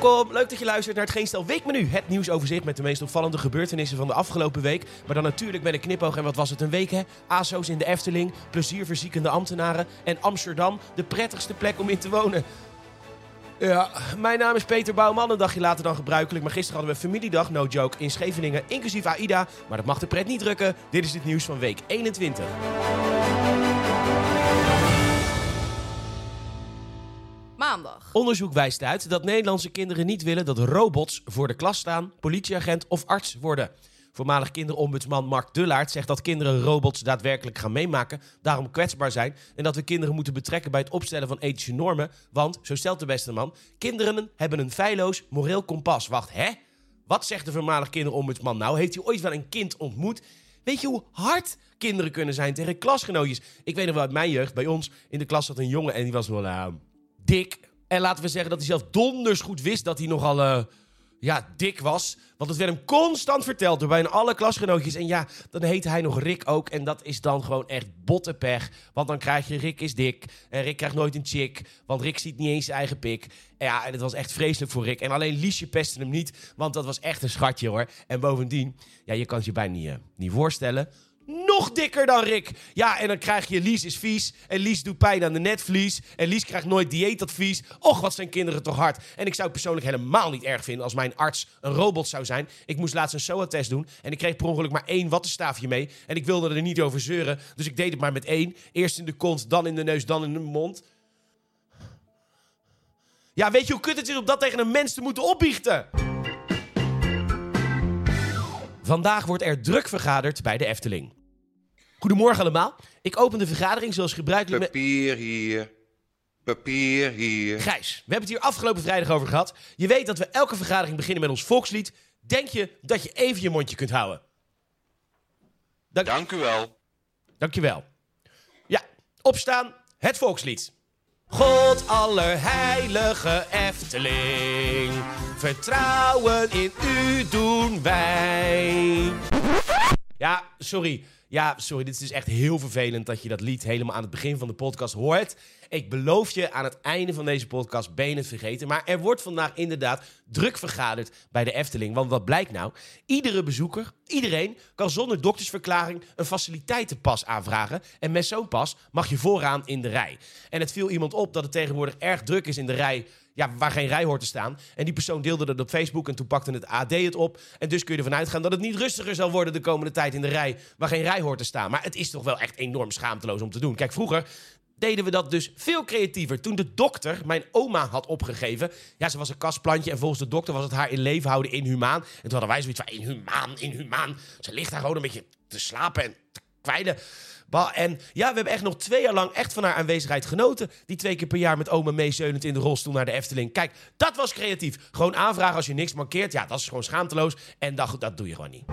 Welkom, leuk dat je luistert naar het Geen Stel Weekmenu. Het nieuwsoverzicht met de meest opvallende gebeurtenissen van de afgelopen week. Maar dan natuurlijk met een knipoog en wat was het een week hè? ASO's in de Efteling, plezierverziekende ambtenaren en Amsterdam, de prettigste plek om in te wonen. Ja, mijn naam is Peter Bouwman, een dagje later dan gebruikelijk. Maar gisteren hadden we familiedag, no joke, in Scheveningen, inclusief AIDA. Maar dat mag de pret niet drukken. Dit is het nieuws van week 21. Onderzoek wijst uit dat Nederlandse kinderen niet willen dat robots voor de klas staan, politieagent of arts worden. Voormalig kinderombudsman Mark Dullaert zegt dat kinderen robots daadwerkelijk gaan meemaken, daarom kwetsbaar zijn en dat we kinderen moeten betrekken bij het opstellen van ethische normen. Want, zo stelt de beste man, kinderen hebben een feilloos moreel kompas. Wacht, hè? Wat zegt de voormalig kinderombudsman nou? Heeft hij ooit wel een kind ontmoet? Weet je hoe hard kinderen kunnen zijn tegen klasgenootjes? Ik weet nog wel uit mijn jeugd, bij ons in de klas zat een jongen en die was wel uh, dik. En laten we zeggen dat hij zelf donders goed wist dat hij nogal uh, ja, dik was. Want het werd hem constant verteld door bijna alle klasgenootjes. En ja, dan heette hij nog Rick ook. En dat is dan gewoon echt bottenpech. Want dan krijg je Rick is dik. En Rick krijgt nooit een chick. Want Rick ziet niet eens zijn eigen pik. Ja, en het was echt vreselijk voor Rick. En alleen Liesje pestte hem niet. Want dat was echt een schatje hoor. En bovendien, ja, je kan het je bijna niet, uh, niet voorstellen nog dikker dan Rick. Ja, en dan krijg je Lies is vies. En Lies doet pijn aan de netvlies. En Lies krijgt nooit dieetadvies. Och, wat zijn kinderen toch hard. En ik zou het persoonlijk helemaal niet erg vinden als mijn arts een robot zou zijn. Ik moest laatst een SOA-test doen. En ik kreeg per ongeluk maar één wattenstaafje mee. En ik wilde er niet over zeuren. Dus ik deed het maar met één. Eerst in de kont, dan in de neus, dan in de mond. Ja, weet je hoe kut het is om dat tegen een mens te moeten opbiechten? Vandaag wordt er druk vergaderd bij de Efteling. Goedemorgen allemaal. Ik open de vergadering zoals gebruikelijk met... Papier hier. Papier hier. Gijs, we hebben het hier afgelopen vrijdag over gehad. Je weet dat we elke vergadering beginnen met ons volkslied. Denk je dat je even je mondje kunt houden? Dank, Dank u wel. Dank je wel. Ja, opstaan, het volkslied. God allerheilige Efteling, vertrouwen in u doen wij. Ja, sorry. Ja, sorry, dit is dus echt heel vervelend dat je dat lied helemaal aan het begin van de podcast hoort. Ik beloof je, aan het einde van deze podcast ben je het vergeten. Maar er wordt vandaag inderdaad druk vergaderd bij de Efteling. Want wat blijkt nou? Iedere bezoeker, iedereen, kan zonder doktersverklaring een faciliteitenpas aanvragen. En met zo'n pas mag je vooraan in de rij. En het viel iemand op dat het tegenwoordig erg druk is in de rij ja, waar geen rij hoort te staan. En die persoon deelde dat op Facebook en toen pakte het AD het op. En dus kun je ervan uitgaan dat het niet rustiger zal worden de komende tijd in de rij waar geen rij hoort te staan. Maar het is toch wel echt enorm schaamteloos om te doen. Kijk, vroeger deden we dat dus veel creatiever. Toen de dokter mijn oma had opgegeven. Ja, ze was een kastplantje en volgens de dokter was het haar in leven houden inhumaan. En toen hadden wij zoiets van inhumaan, inhumaan. Ze ligt daar gewoon een beetje te slapen en te En ja, we hebben echt nog twee jaar lang echt van haar aanwezigheid genoten. Die twee keer per jaar met oma meezeunend in de rolstoel naar de Efteling. Kijk, dat was creatief. Gewoon aanvragen als je niks markeert. Ja, dat is gewoon schaamteloos. En dat, dat doe je gewoon niet.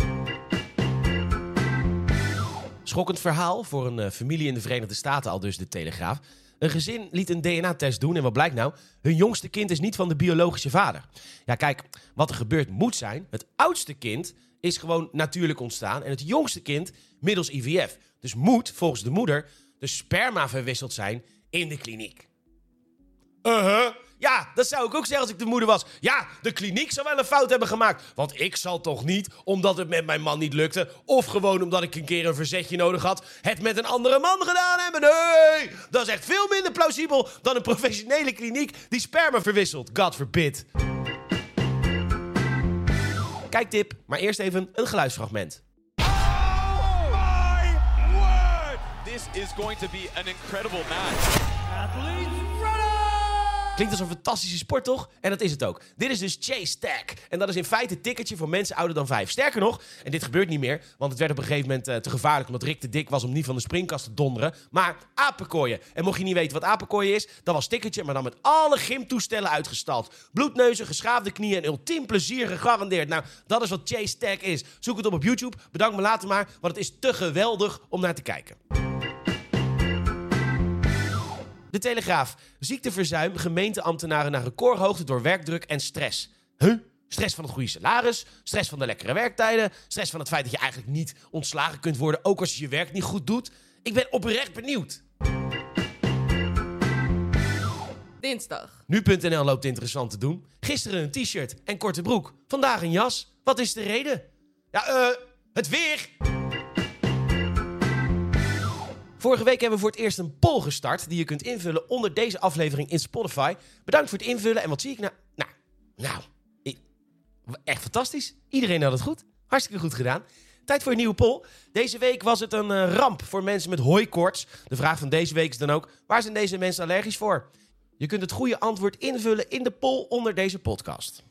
Schokkend verhaal voor een uh, familie in de Verenigde Staten, al dus de Telegraaf. Een gezin liet een DNA-test doen en wat blijkt nou? Hun jongste kind is niet van de biologische vader. Ja, kijk, wat er gebeurd moet zijn: het oudste kind is gewoon natuurlijk ontstaan en het jongste kind middels IVF. Dus moet, volgens de moeder, de sperma verwisseld zijn in de kliniek. Uh-huh. Ja, dat zou ik ook zeggen als ik de moeder was. Ja, de kliniek zou wel een fout hebben gemaakt. Want ik zal toch niet, omdat het met mijn man niet lukte... of gewoon omdat ik een keer een verzetje nodig had... het met een andere man gedaan hebben. Nee, dat is echt veel minder plausibel... dan een professionele kliniek die sperma verwisselt. God forbid. Kijktip, maar eerst even een geluidsfragment. This is going to be an incredible match. Athletes Klinkt als een fantastische sport, toch? En dat is het ook. Dit is dus Chase Tag. En dat is in feite een ticketje voor mensen ouder dan vijf. Sterker nog, en dit gebeurt niet meer, want het werd op een gegeven moment uh, te gevaarlijk omdat Rick te dik was om niet van de springkast te donderen. Maar apenkooien. En mocht je niet weten wat apenkooien is, dat was ticketje, maar dan met alle gymtoestellen uitgestald. Bloedneuzen, geschaafde knieën en ultiem plezier gegarandeerd. Nou, dat is wat Chase Tag is. Zoek het op op YouTube. Bedank me later maar, want het is te geweldig om naar te kijken. De Telegraaf. Ziekteverzuim, gemeenteambtenaren naar recordhoogte door werkdruk en stress. Huh? Stress van het goede salaris, stress van de lekkere werktijden, stress van het feit dat je eigenlijk niet ontslagen kunt worden, ook als je je werk niet goed doet. Ik ben oprecht benieuwd. Dinsdag. Nu.nl loopt interessant te doen. Gisteren een t-shirt en korte broek. Vandaag een jas. Wat is de reden? Ja, eh, het weer. Vorige week hebben we voor het eerst een poll gestart die je kunt invullen onder deze aflevering in Spotify. Bedankt voor het invullen. En wat zie ik nou? Nou, nou, echt fantastisch. Iedereen had het goed. Hartstikke goed gedaan. Tijd voor een nieuwe poll. Deze week was het een eh, ramp voor mensen met hooikoorts. De vraag van deze week is dan ook: waar zijn deze mensen allergisch voor? Je kunt het goede antwoord invullen in de poll onder deze podcast.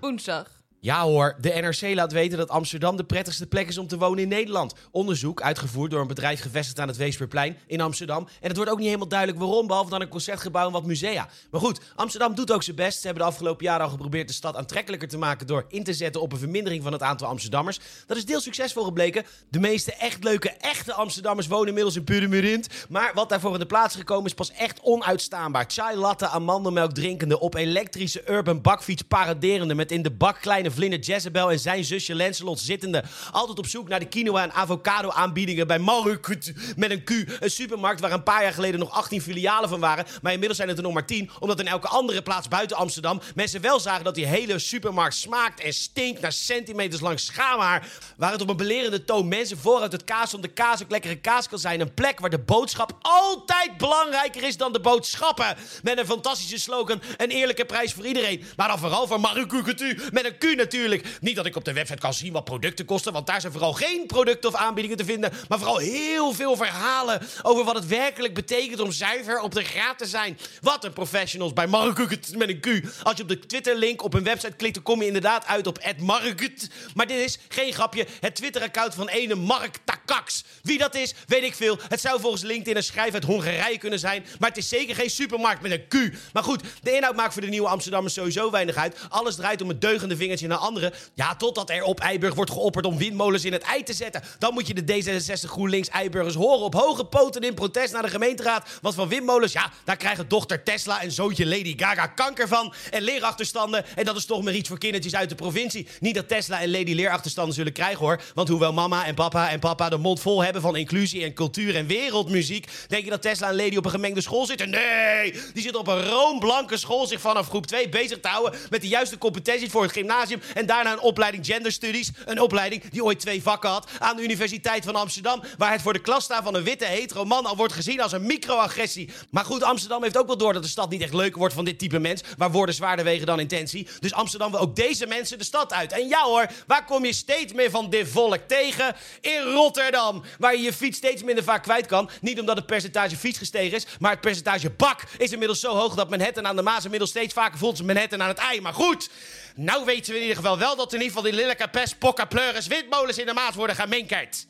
Woensdag. Ja hoor, de NRC laat weten dat Amsterdam de prettigste plek is om te wonen in Nederland. Onderzoek uitgevoerd door een bedrijf gevestigd aan het Weesperplein in Amsterdam. En het wordt ook niet helemaal duidelijk waarom, behalve dan een concertgebouw en wat musea. Maar goed, Amsterdam doet ook zijn best. Ze hebben de afgelopen jaren al geprobeerd de stad aantrekkelijker te maken door in te zetten op een vermindering van het aantal Amsterdammers. Dat is deels succesvol gebleken. De meeste echt leuke, echte Amsterdammers wonen inmiddels in Purmerend. Maar wat daarvoor in de plaats gekomen is pas echt onuitstaanbaar. Chai latte, amandelmelk drinkende, op elektrische urban bakfiets paraderende, met in de bak kleine vlinder Jezebel en zijn zusje Lancelot zittende. Altijd op zoek naar de quinoa en avocado aanbiedingen bij Marukut met een Q. Een supermarkt waar een paar jaar geleden nog 18 filialen van waren. Maar inmiddels zijn het er nog maar 10. Omdat in elke andere plaats buiten Amsterdam mensen wel zagen dat die hele supermarkt smaakt en stinkt naar centimeters lang schaamhaar. Waar het op een belerende toon mensen vooruit het kaas om de kaas ook lekkere kaas kan zijn. Een plek waar de boodschap altijd belangrijker is dan de boodschappen. Met een fantastische slogan, een eerlijke prijs voor iedereen. Maar dan vooral voor Marukukutu met een Q natuurlijk. Niet dat ik op de website kan zien wat producten kosten, want daar zijn vooral geen producten of aanbiedingen te vinden. Maar vooral heel veel verhalen over wat het werkelijk betekent om zuiver op de graad te zijn. Wat een professionals bij Marukukutu met een Q. Als je op de Twitter-link op hun website klikt, dan kom je inderdaad uit op @markut. Maar dit is geen grapje, het Twitter-account van ene Mark Takax. Wie dat is, weet ik veel. Het zou volgens LinkedIn een schrijf uit Hongarije kunnen zijn, maar het is zeker geen supermarkt met een Q. Maar goed, de inhoud maakt voor de nieuwe Amsterdammers sowieso weinig uit. Alles draait om het deugende vingertje naar anderen. Ja, totdat er op Eiburg wordt geopperd om windmolens in het ei te zetten. Dan moet je de D66 GroenLinks Eiburgers horen op hoge poten in protest naar de gemeenteraad. Want van windmolens, ja, daar krijgen dochter Tesla en zoontje Lady Gaga kanker van. En leerachterstanden. En dat is toch maar iets voor kindertjes uit de provincie. Niet dat Tesla en Lady leerachterstanden zullen krijgen hoor. Want hoewel mama en papa en papa de mond vol hebben van inclusie en cultuur en wereldmuziek. Denk je dat Tesla en Lady op een gemengde school zitten? Nee! Die zitten op een roomblanke school zich vanaf groep 2 bezig te houden met de juiste competenties voor het gymnasium. En daarna een opleiding gender studies. Een opleiding die ooit twee vakken had aan de Universiteit van Amsterdam. Waar het voor de klas staan van een witte hetero man al wordt gezien als een microagressie. Maar goed, Amsterdam heeft ook wel door dat de stad niet echt leuk wordt van dit type mens. Waar woorden zwaarder wegen dan intentie. Dus Amsterdam wil ook deze mensen de stad uit. En ja hoor, waar kom je steeds meer van dit volk tegen? In Rotterdam. Waar je je fiets steeds minder vaak kwijt kan. Niet omdat het percentage fiets gestegen is. Maar het percentage bak is inmiddels zo hoog dat Manhattan aan de Maas inmiddels steeds vaker voelt als Manhattan aan het ei. Maar goed, nou weten we in ieder geval wel dat in ieder geval die lelijke pest, pokka, pleuris, windmolens in de maat worden gemenkerd.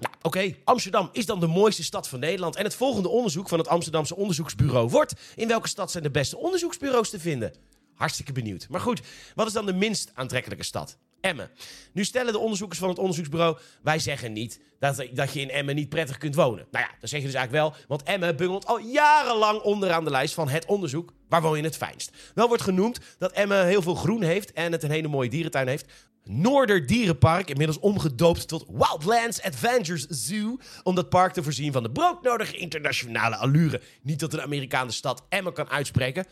Nou, Oké, Amsterdam is dan de mooiste stad van Nederland. En het volgende onderzoek van het Amsterdamse onderzoeksbureau wordt... in welke stad zijn de beste onderzoeksbureaus te vinden? Hartstikke benieuwd. Maar goed, wat is dan de minst aantrekkelijke stad? Emmen. Nu stellen de onderzoekers van het onderzoeksbureau... wij zeggen niet dat, dat je in Emmen niet prettig kunt wonen. Nou ja, dat zeg je dus eigenlijk wel. Want Emmen bungelt al jarenlang onderaan de lijst van het onderzoek... waar woon je het fijnst. Wel wordt genoemd dat Emmen heel veel groen heeft... en het een hele mooie dierentuin heeft... Noorder Dierenpark, inmiddels omgedoopt tot Wildlands Adventures Zoo, om dat park te voorzien van de broodnodige internationale allure. Niet dat een Amerikaan de stad Emmen kan uitspreken.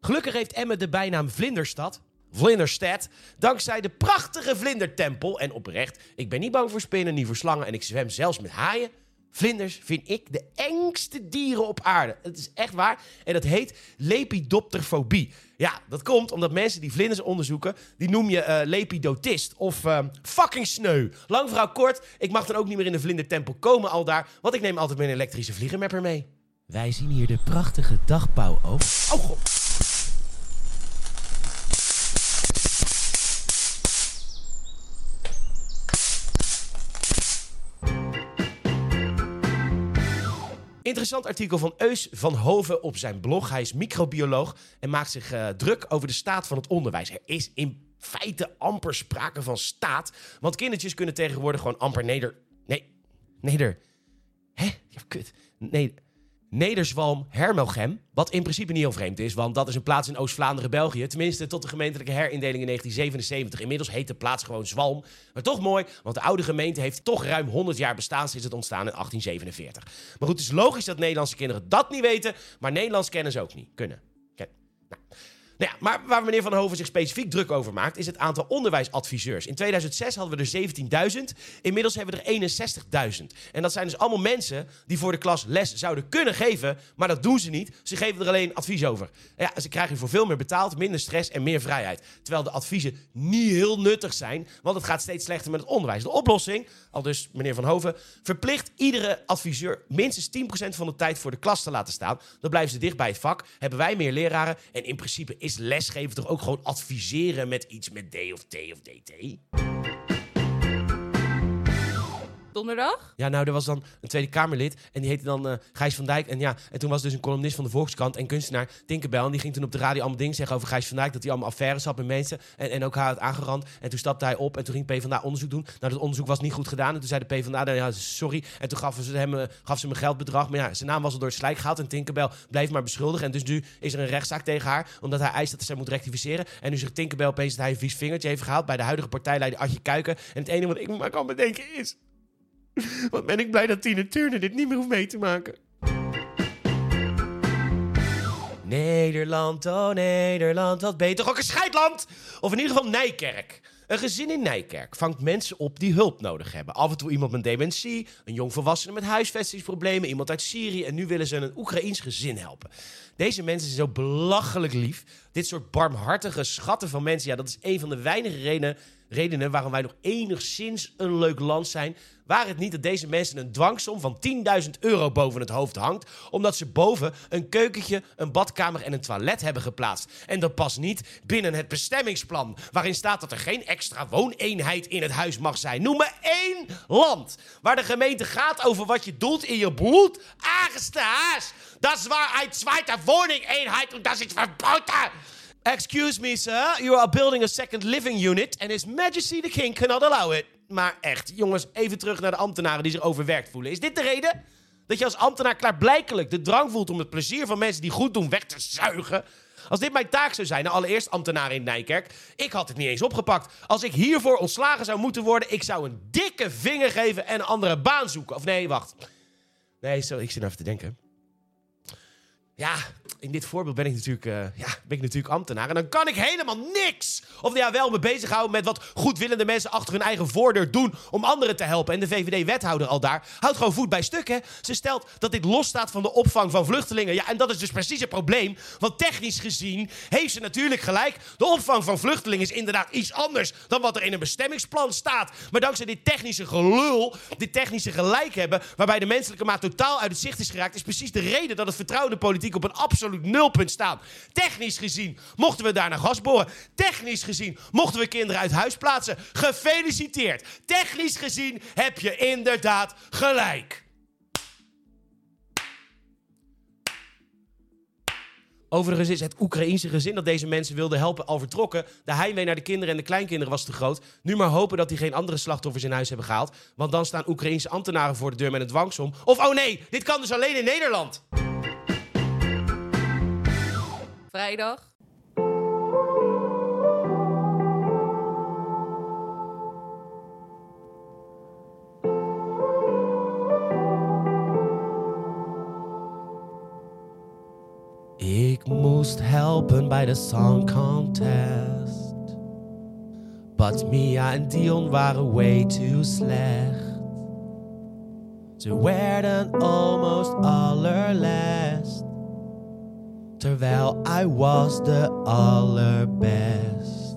Gelukkig heeft Emmen de bijnaam Vlinderstad. Vlinderstad, dankzij de prachtige vlindertempel. En oprecht, ik ben niet bang voor spinnen, niet voor slangen en ik zwem zelfs met haaien. Vlinders vind ik de engste dieren op aarde. Het is echt waar. En dat heet lepidopterfobie. Ja, dat komt omdat mensen die vlinders onderzoeken, die noem je eh, lepidotist of eh, fucking sneu. Lang verhaal kort, ik mag dan ook niet meer in de vlindertempel komen al daar, want ik neem altijd mijn elektrische vliegenmapper mee. Wij zien hier de prachtige dagbouw ook. Oh god. Interessant artikel van Eus van Hoven op zijn blog. Hij is microbioloog en maakt zich eh, druk over de staat van het onderwijs. Er is in feite amper sprake van staat. Want kindertjes kunnen tegenwoordig gewoon amper neder... Nee, neder... Hè? Ja, kut. Nee, Nederzwalm Hermelgem. Wat in principe niet heel vreemd is, want dat is een plaats in Oost-Vlaanderen, België. Tenminste, tot de gemeentelijke herindeling in 1977. Inmiddels heet de plaats gewoon Zwalm. Maar toch mooi, want de oude gemeente heeft toch ruim 100 jaar bestaan sinds het ontstaan in 1847. Maar goed, het is logisch dat Nederlandse kinderen dat niet weten, maar Nederlands kennen ze ook niet. Kunnen. Ken. Nou. Nou ja, maar waar meneer Van Hoven zich specifiek druk over maakt, is het aantal onderwijsadviseurs. In 2006 hadden we er 17.000. Inmiddels hebben we er 61.000. En dat zijn dus allemaal mensen die voor de klas les zouden kunnen geven, maar dat doen ze niet. Ze geven er alleen advies over. Ja, ze krijgen voor veel meer betaald, minder stress en meer vrijheid. Terwijl de adviezen niet heel nuttig zijn, want het gaat steeds slechter met het onderwijs. De oplossing, al dus meneer Van Hoven, verplicht iedere adviseur minstens 10% van de tijd voor de klas te laten staan. Dan blijven ze dicht bij het vak, hebben wij meer leraren en in principe is lesgeven toch ook gewoon adviseren met iets met D of T of DT? Donderdag? Ja, nou, er was dan een Tweede Kamerlid en die heette dan uh, Gijs van Dijk. En ja, en toen was dus een columnist van de Volkskrant en kunstenaar Tinkerbell. En die ging toen op de radio allemaal dingen zeggen over Gijs van Dijk. Dat hij allemaal affaires had met mensen en, en ook haar had aangerand. En toen stapte hij op en toen ging PvdA onderzoek doen. Nou, dat onderzoek was niet goed gedaan. En toen zei de PvdA, nou, ja, sorry. En toen gaf ze hem uh, gaf ze hem een geldbedrag. Maar ja, zijn naam was al door het slijk gehaald. En Tinkerbell bleef maar beschuldigen. En dus nu is er een rechtszaak tegen haar, omdat hij eist dat zij moet rectificeren. En nu zegt Tinkerbell opeens dat hij een vies vingertje heeft gehaald bij de huidige partijleider Adje Kuiken. En het enige wat ik maar kan bedenken is... Wat ben ik blij dat Tina Turner dit niet meer hoeft mee te maken. Nederland, oh Nederland, wat beter. Ook een scheidland! Of in ieder geval Nijkerk. Een gezin in Nijkerk vangt mensen op die hulp nodig hebben. Af en toe iemand met dementie, een jong volwassene met huisvestingsproblemen, iemand uit Syrië en nu willen ze een Oekraïens gezin helpen. Deze mensen zijn zo belachelijk lief. Dit soort barmhartige schatten van mensen, ja, dat is een van de weinige redenen, redenen waarom wij nog enigszins een leuk land zijn. Waar het niet dat deze mensen een dwangsom van 10.000 euro boven het hoofd hangt, omdat ze boven een keukentje, een badkamer en een toilet hebben geplaatst. En dat past niet binnen het bestemmingsplan, waarin staat dat er geen extra wooneenheid in het huis mag zijn. Noem me één land waar de gemeente gaat over wat je doet in je bloed aangeste huis. Dat is waar een tweede woningeenheid en dat is verboden. Excuse me, sir. You are building a second living unit and His Majesty the King cannot allow it. Maar echt, jongens, even terug naar de ambtenaren die zich overwerkt voelen. Is dit de reden? Dat je als ambtenaar klaarblijkelijk de drang voelt om het plezier van mensen die goed doen weg te zuigen? Als dit mijn taak zou zijn, nou allereerst ambtenaar in Nijkerk, ik had het niet eens opgepakt. Als ik hiervoor ontslagen zou moeten worden, ik zou een dikke vinger geven en een andere baan zoeken. Of nee, wacht. Nee, zo, ik zit even te denken. Ja, in dit voorbeeld ben ik natuurlijk, uh, ja, ben ik natuurlijk ambtenaar. En dan kan ik helemaal niks. Of ja, wel me bezighouden met wat goedwillende mensen achter hun eigen voordeur doen om anderen te helpen. En de VVD-wethouder al daar houdt gewoon voet bij stuk, hè. Ze stelt dat dit losstaat van de opvang van vluchtelingen. Ja, en dat is dus precies het probleem. Want technisch gezien heeft ze natuurlijk gelijk. De opvang van vluchtelingen is inderdaad iets anders dan wat er in een bestemmingsplan staat. Maar dankzij dit technische gelul, dit technische gelijk hebben, waarbij de menselijke maat totaal uit het zicht is geraakt, is precies de reden dat het vertrouwen de politiek op een absoluut nulpunt staan. Technisch gezien mochten we daar naar gas boren. Technisch gezien mochten we kinderen uit huis plaatsen. Gefeliciteerd. Technisch gezien heb je inderdaad gelijk. Overigens is het Oekraïense gezin dat deze mensen wilden helpen al vertrokken. De heimwee naar de kinderen en de kleinkinderen was te groot. Nu maar hopen dat die geen andere slachtoffers in huis hebben gehaald. Want dan staan Oekraïense ambtenaren voor de deur met een dwangsom. Of oh nee, dit kan dus alleen in Nederland. Vrijdag. Ik moest helpen bij de song contest. But Mia en Dion waren way too slecht. Ze werden almost allerlast. Terwijl I was de allerbest.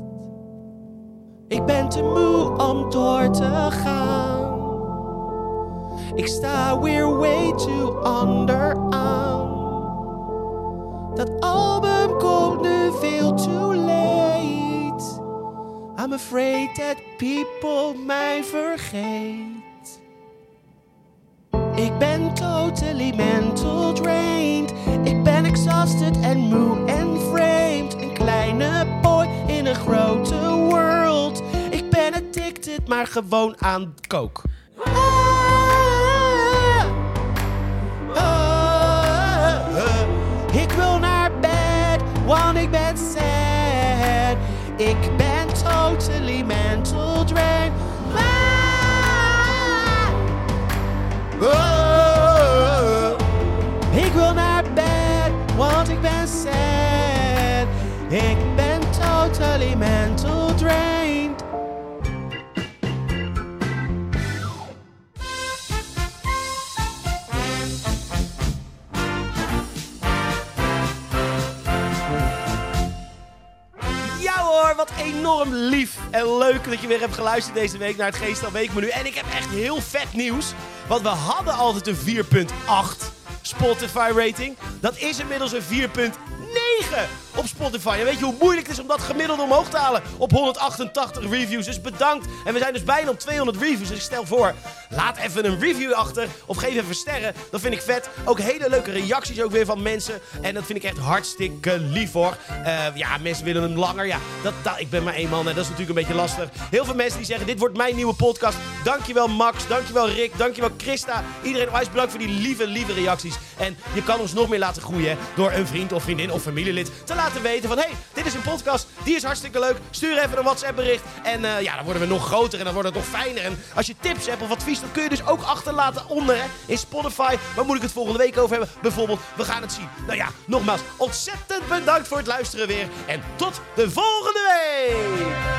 Ik ben te moe om door te gaan. Ik sta weer way too onderaan. Dat album komt nu veel too late. I'm afraid that people mij vergeet. Ik ben totally mental drained en moe en framed, Een kleine boy in een grote world. Ik ben addicted, maar gewoon aan kook. Ah, ah, ah. Ik wil naar bed, want ik ben sad. Ik ben totally mental drain. Oh. Enorm lief en leuk dat je weer hebt geluisterd deze week naar het Geestal Weekmenu. En ik heb echt heel vet nieuws, want we hadden altijd een 4.8 Spotify rating. Dat is inmiddels een 4.9 op Spotify. En weet je hoe moeilijk het is om dat gemiddelde omhoog te halen op 188 reviews. Dus bedankt. En we zijn dus bijna op 200 reviews. Dus ik stel voor, laat even een review achter of geef even sterren. Dat vind ik vet. Ook hele leuke reacties ook weer van mensen. En dat vind ik echt hartstikke lief hoor. Eh, ja, mensen willen hem langer. Ja, dat, dat, ik ben maar één man en dat is natuurlijk een beetje lastig. Heel veel mensen die zeggen, dit wordt mijn nieuwe podcast. Dankjewel Max, dankjewel Rick, dankjewel Christa. Iedereen onwijs bedankt voor die lieve, lieve reacties. En je kan ons nog meer laten groeien door een vriend of vriendin of familielid te laten weten van... hey, dit is een podcast, die is hartstikke leuk. Stuur even een WhatsApp bericht. En eh, ja, dan worden we nog groter en dan wordt het nog fijner. En als je tips hebt of advies, dan kun je dus ook achterlaten onder in Spotify. Waar moet ik het volgende week over hebben? Bijvoorbeeld, we gaan het zien. Nou ja, nogmaals, ontzettend bedankt voor het luisteren weer. En tot de volgende week!